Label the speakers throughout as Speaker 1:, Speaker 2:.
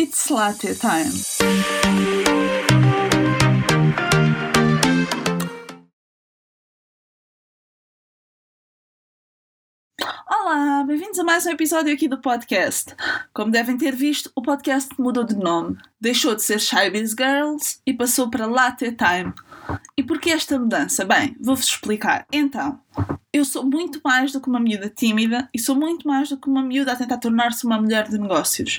Speaker 1: It's latte time. Olá, bem-vindos a mais um episódio aqui do podcast. Como devem ter visto, o podcast mudou de nome. Deixou de ser Shybiz Girls e passou para Latte Time. E porquê esta mudança? Bem, vou-vos explicar. Então, eu sou muito mais do que uma miúda tímida e sou muito mais do que uma miúda a tentar tornar-se uma mulher de negócios.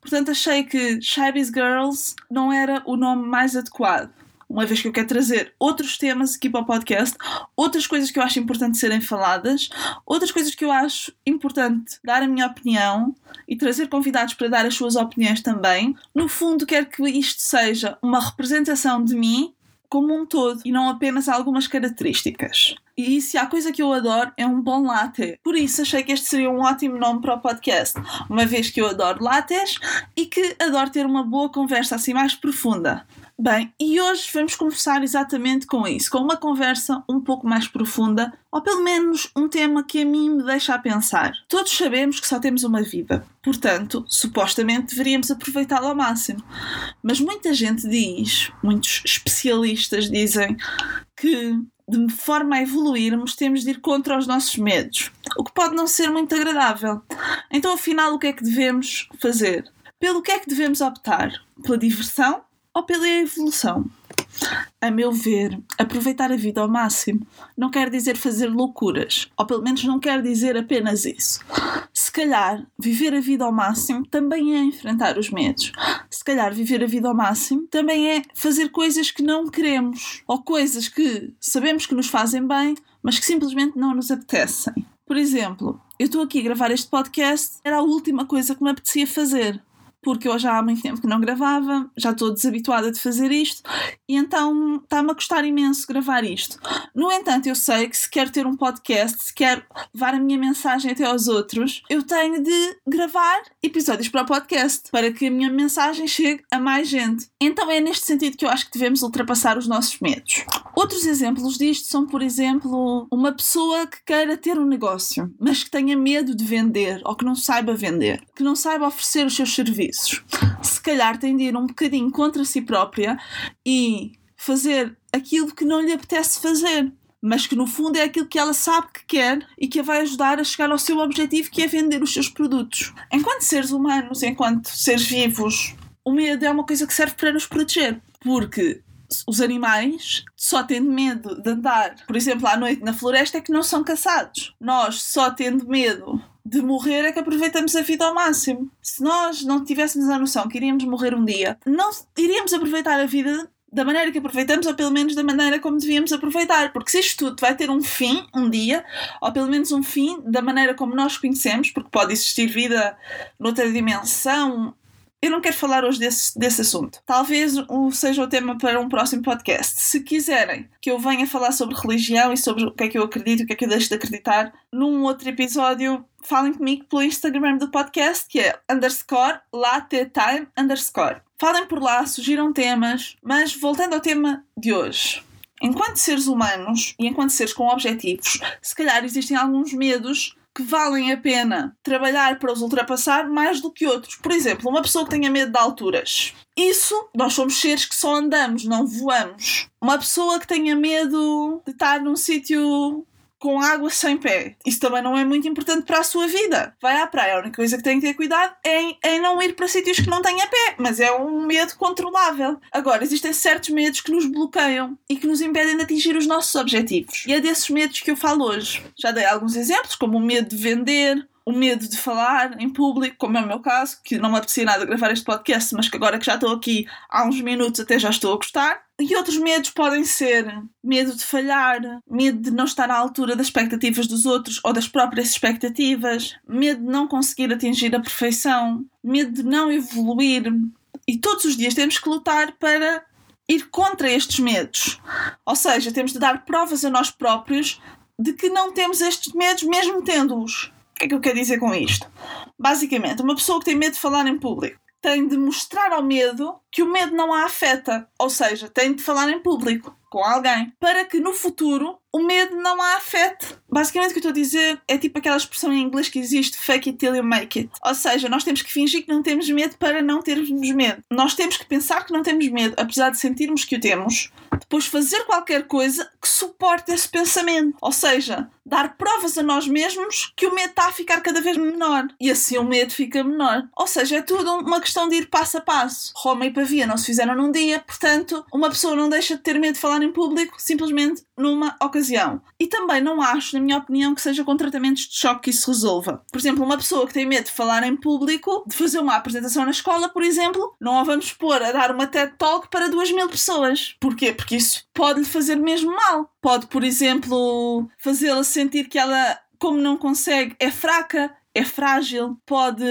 Speaker 1: Portanto, achei que Shybiz Girls não era o nome mais adequado uma vez que eu quero trazer outros temas aqui para o podcast, outras coisas que eu acho importante serem faladas, outras coisas que eu acho importante dar a minha opinião e trazer convidados para dar as suas opiniões também. No fundo, quero que isto seja uma representação de mim como um todo e não apenas algumas características. E se há coisa que eu adoro é um bom latte. Por isso achei que este seria um ótimo nome para o podcast, uma vez que eu adoro lattes e que adoro ter uma boa conversa assim mais profunda. Bem, e hoje vamos conversar exatamente com isso, com uma conversa um pouco mais profunda, ou pelo menos um tema que a mim me deixa a pensar. Todos sabemos que só temos uma vida, portanto, supostamente deveríamos aproveitá-la ao máximo. Mas muita gente diz, muitos especialistas dizem, que de forma a evoluirmos, temos de ir contra os nossos medos, o que pode não ser muito agradável. Então, afinal, o que é que devemos fazer? Pelo que é que devemos optar? Pela diversão ou pela evolução. A meu ver, aproveitar a vida ao máximo não quer dizer fazer loucuras, ou pelo menos não quer dizer apenas isso. Se calhar, viver a vida ao máximo também é enfrentar os medos. Se calhar, viver a vida ao máximo também é fazer coisas que não queremos, ou coisas que sabemos que nos fazem bem, mas que simplesmente não nos apetecem. Por exemplo, eu estou aqui a gravar este podcast, era a última coisa que me apetecia fazer porque eu já há muito tempo que não gravava, já estou desabituada de fazer isto e então está-me a custar imenso gravar isto. No entanto, eu sei que se quero ter um podcast, se quero levar a minha mensagem até aos outros, eu tenho de gravar episódios para o podcast para que a minha mensagem chegue a mais gente. Então é neste sentido que eu acho que devemos ultrapassar os nossos medos. Outros exemplos disto são, por exemplo, uma pessoa que queira ter um negócio, mas que tenha medo de vender ou que não saiba vender, que não saiba oferecer os seus serviços se calhar tem de ir um bocadinho contra si própria e fazer aquilo que não lhe apetece fazer, mas que no fundo é aquilo que ela sabe que quer e que a vai ajudar a chegar ao seu objetivo, que é vender os seus produtos. Enquanto seres humanos, enquanto seres vivos, o medo é uma coisa que serve para nos proteger, porque os animais só tendo medo de andar, por exemplo, à noite na floresta, é que não são caçados. Nós só tendo medo de morrer é que aproveitamos a vida ao máximo. Se nós não tivéssemos a noção que iríamos morrer um dia, não iríamos aproveitar a vida da maneira que aproveitamos, ou pelo menos da maneira como devíamos aproveitar. Porque se isto tudo vai ter um fim, um dia, ou pelo menos um fim da maneira como nós conhecemos, porque pode existir vida noutra dimensão, eu não quero falar hoje desse, desse assunto. Talvez o, seja o tema para um próximo podcast. Se quiserem que eu venha falar sobre religião e sobre o que é que eu acredito e o que é que eu deixo de acreditar, num outro episódio, falem comigo pelo Instagram do podcast, que é underscore latetime underscore. Falem por lá, sugiram temas, mas voltando ao tema de hoje. Enquanto seres humanos e enquanto seres com objetivos, se calhar existem alguns medos que valem a pena trabalhar para os ultrapassar mais do que outros. Por exemplo, uma pessoa que tenha medo de alturas. Isso, nós somos seres que só andamos, não voamos. Uma pessoa que tenha medo de estar num sítio com água sem pé. Isso também não é muito importante para a sua vida. Vai à praia, a única coisa que tem que ter cuidado é em, é não ir para sítios que não tenha pé, mas é um medo controlável. Agora, existem certos medos que nos bloqueiam e que nos impedem de atingir os nossos objetivos. E é desses medos que eu falo hoje. Já dei alguns exemplos, como o medo de vender, o medo de falar em público, como é o meu caso, que não me apetecia nada gravar este podcast, mas que agora que já estou aqui há uns minutos até já estou a gostar. E outros medos podem ser medo de falhar, medo de não estar à altura das expectativas dos outros ou das próprias expectativas, medo de não conseguir atingir a perfeição, medo de não evoluir. E todos os dias temos que lutar para ir contra estes medos. Ou seja, temos de dar provas a nós próprios de que não temos estes medos, mesmo tendo-os. O que é que eu quero dizer com isto? Basicamente, uma pessoa que tem medo de falar em público tem de mostrar ao medo que o medo não a afeta, ou seja, tem de falar em público com alguém para que no futuro o medo não a afete. Basicamente o que eu estou a dizer é tipo aquela expressão em inglês que existe fake it till you make it. Ou seja, nós temos que fingir que não temos medo para não termos medo. Nós temos que pensar que não temos medo, apesar de sentirmos que o temos. Depois fazer qualquer coisa que suporte esse pensamento. Ou seja, dar provas a nós mesmos que o medo está a ficar cada vez menor. E assim o medo fica menor. Ou seja, é tudo uma questão de ir passo a passo. Roma e Pavia não se fizeram num dia, portanto, uma pessoa não deixa de ter medo de falar em público simplesmente numa ocasião. E também não acho, na minha opinião, que seja com tratamentos de choque que isso resolva. Por exemplo, uma pessoa que tem medo de falar em público, de fazer uma apresentação na escola, por exemplo, não a vamos pôr a dar uma TED Talk para duas mil pessoas. Porquê? Porque isso pode lhe fazer mesmo mal. Pode, por exemplo, fazê-la sentir que ela, como não consegue, é fraca, é frágil, pode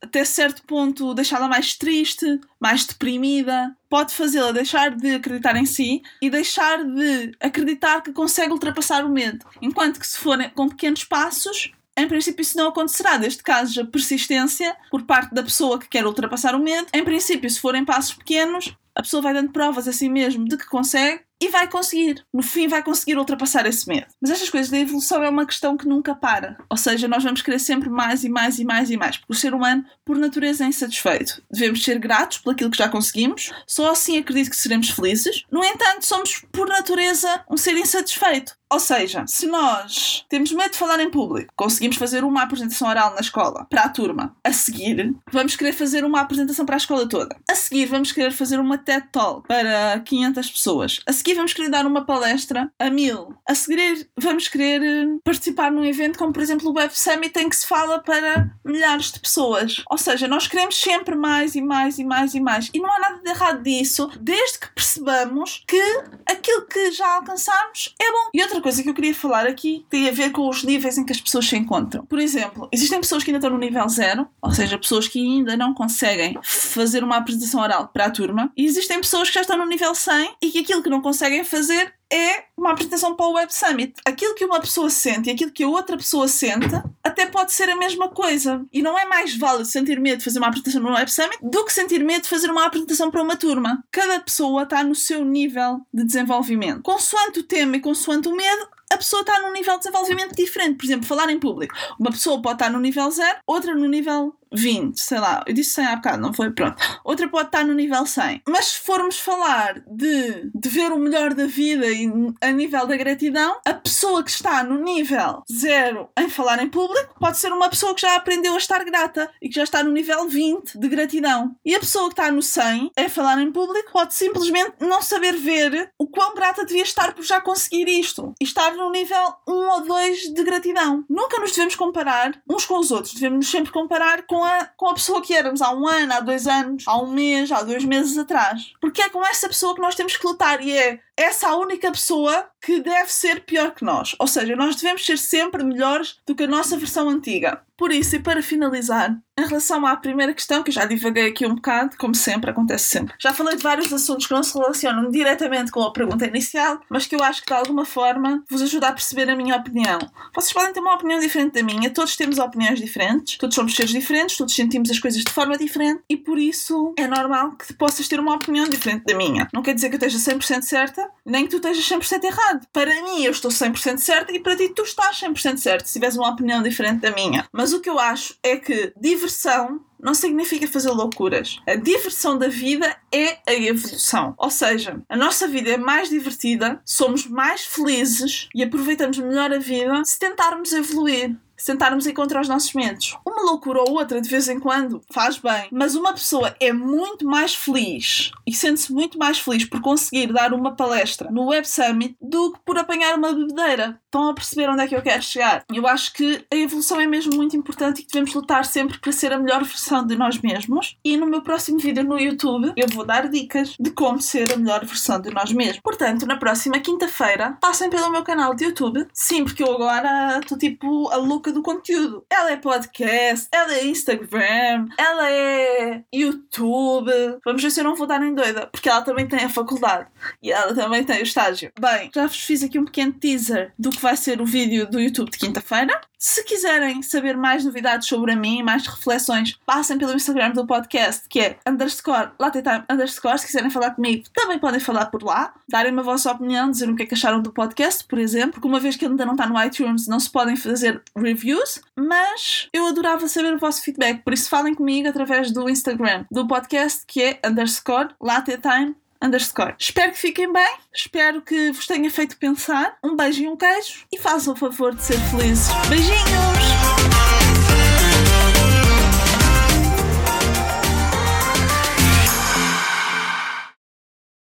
Speaker 1: até certo ponto deixá-la mais triste, mais deprimida, pode fazê-la deixar de acreditar em si e deixar de acreditar que consegue ultrapassar o medo. Enquanto que se forem com pequenos passos, em princípio isso não acontecerá, desde que haja persistência por parte da pessoa que quer ultrapassar o medo. Em princípio, se forem passos pequenos, a pessoa vai dando provas a si mesmo de que consegue e vai conseguir. No fim, vai conseguir ultrapassar esse medo. Mas estas coisas da evolução é uma questão que nunca para. Ou seja, nós vamos querer sempre mais e mais e mais e mais. Porque o ser humano, por natureza, é insatisfeito. Devemos ser gratos por aquilo que já conseguimos. Só assim acredito que seremos felizes. No entanto, somos, por natureza, um ser insatisfeito. Ou seja, se nós temos medo de falar em público, conseguimos fazer uma apresentação oral na escola para a turma, a seguir vamos querer fazer uma apresentação para a escola toda. A seguir vamos querer fazer uma TED Talk para 500 pessoas. A seguir vamos querer dar uma palestra a mil. A seguir vamos querer eh, participar num evento como, por exemplo, o Web Summit em que se fala para milhares de pessoas. Ou seja, nós queremos sempre mais e mais e mais e mais. E não há nada de errado disso, desde que percebamos que aquilo que já alcançamos é bom. E outra coisa que eu queria falar aqui tem a ver com os níveis em que as pessoas se encontram. Por exemplo, existem pessoas que ainda estão no nível zero, ou seja, pessoas que ainda não conseguem fazer uma apresentação oral para a turma, e existem pessoas que já estão no nível 100 e que aquilo que não conseguem fazer é uma apresentação para o Web Summit. Aquilo que uma pessoa sente e aquilo que a outra pessoa sente até pode ser a mesma coisa. E não é mais válido sentir medo de fazer uma apresentação no Web Summit do que sentir medo de fazer uma apresentação para uma turma. Cada pessoa está no seu nível de desenvolvimento. Consoante o tema e consoante o medo, a pessoa está num nível de desenvolvimento diferente. Por exemplo, falar em público. Uma pessoa pode estar no nível 0, outra no nível 20, sei lá, eu disse 100 há bocado, não foi? Pronto. Outra pode estar no nível 100. Mas se formos falar de, de ver o melhor da vida e a nível da gratidão, a pessoa que está no nível 0 em falar em público pode ser uma pessoa que já aprendeu a estar grata e que já está no nível 20 de gratidão. E a pessoa que está no 100 em falar em público pode simplesmente não saber ver o quão grata devia estar por já conseguir isto e estar no nível 1 ou 2 de gratidão. Nunca nos devemos comparar uns com os outros, devemos nos sempre comparar com a, com a pessoa que éramos há um ano, há dois anos, há um mês, há dois meses atrás. Porque é com essa pessoa que nós temos que lutar e é essa a única pessoa que deve ser pior que nós. Ou seja, nós devemos ser sempre melhores do que a nossa versão antiga. Por isso, e para finalizar, em relação à primeira questão, que eu já divaguei aqui um bocado, como sempre, acontece sempre. Já falei de vários assuntos que não se relacionam diretamente com a pergunta inicial, mas que eu acho que de alguma forma vos ajuda a perceber a minha opinião. Vocês podem ter uma opinião diferente da minha, todos temos opiniões diferentes, todos somos seres diferentes, todos sentimos as coisas de forma diferente e por isso é normal que possas ter uma opinião diferente da minha. Não quer dizer que eu esteja 100% certa, nem que tu estejas 100% errado. Para mim, eu estou 100% certa e para ti, tu estás 100% certo se tiveres uma opinião diferente da minha. Mas o que eu acho é que diversão não significa fazer loucuras. A diversão da vida é a evolução. Ou seja, a nossa vida é mais divertida, somos mais felizes e aproveitamos melhor a vida se tentarmos evoluir se tentarmos encontrar os nossos medos. Uma loucura ou outra de vez em quando faz bem, mas uma pessoa é muito mais feliz e sente-se muito mais feliz por conseguir dar uma palestra no Web Summit do que por apanhar uma bebedeira. Estão a perceber onde é que eu quero chegar? Eu acho que a evolução é mesmo muito importante e que devemos lutar sempre para ser a melhor versão de nós mesmos. E no meu próximo vídeo no YouTube eu vou dar dicas de como ser a melhor versão de nós mesmos. Portanto, na próxima quinta-feira, passem pelo meu canal de YouTube. Sim, porque eu agora estou tipo a louca do conteúdo. Ela é podcast, ela é Instagram, ela é YouTube. Vamos ver se eu não vou dar em doida, porque ela também tem a faculdade e ela também tem o estágio. Bem, já vos fiz aqui um pequeno teaser do vai ser o vídeo do YouTube de quinta-feira. Se quiserem saber mais novidades sobre a mim, mais reflexões, passem pelo Instagram do podcast, que é underscore latetime underscore. Se quiserem falar comigo, também podem falar por lá. Darem a vossa opinião, dizer o que é que acharam do podcast, por exemplo, porque uma vez que ainda não está no iTunes, não se podem fazer reviews, mas eu adorava saber o vosso feedback, por isso falem comigo através do Instagram do podcast, que é underscore latetime underscore. Espero que fiquem bem, espero que vos tenha feito pensar. Um beijo e um queijo e façam o favor de ser felizes. Beijinhos!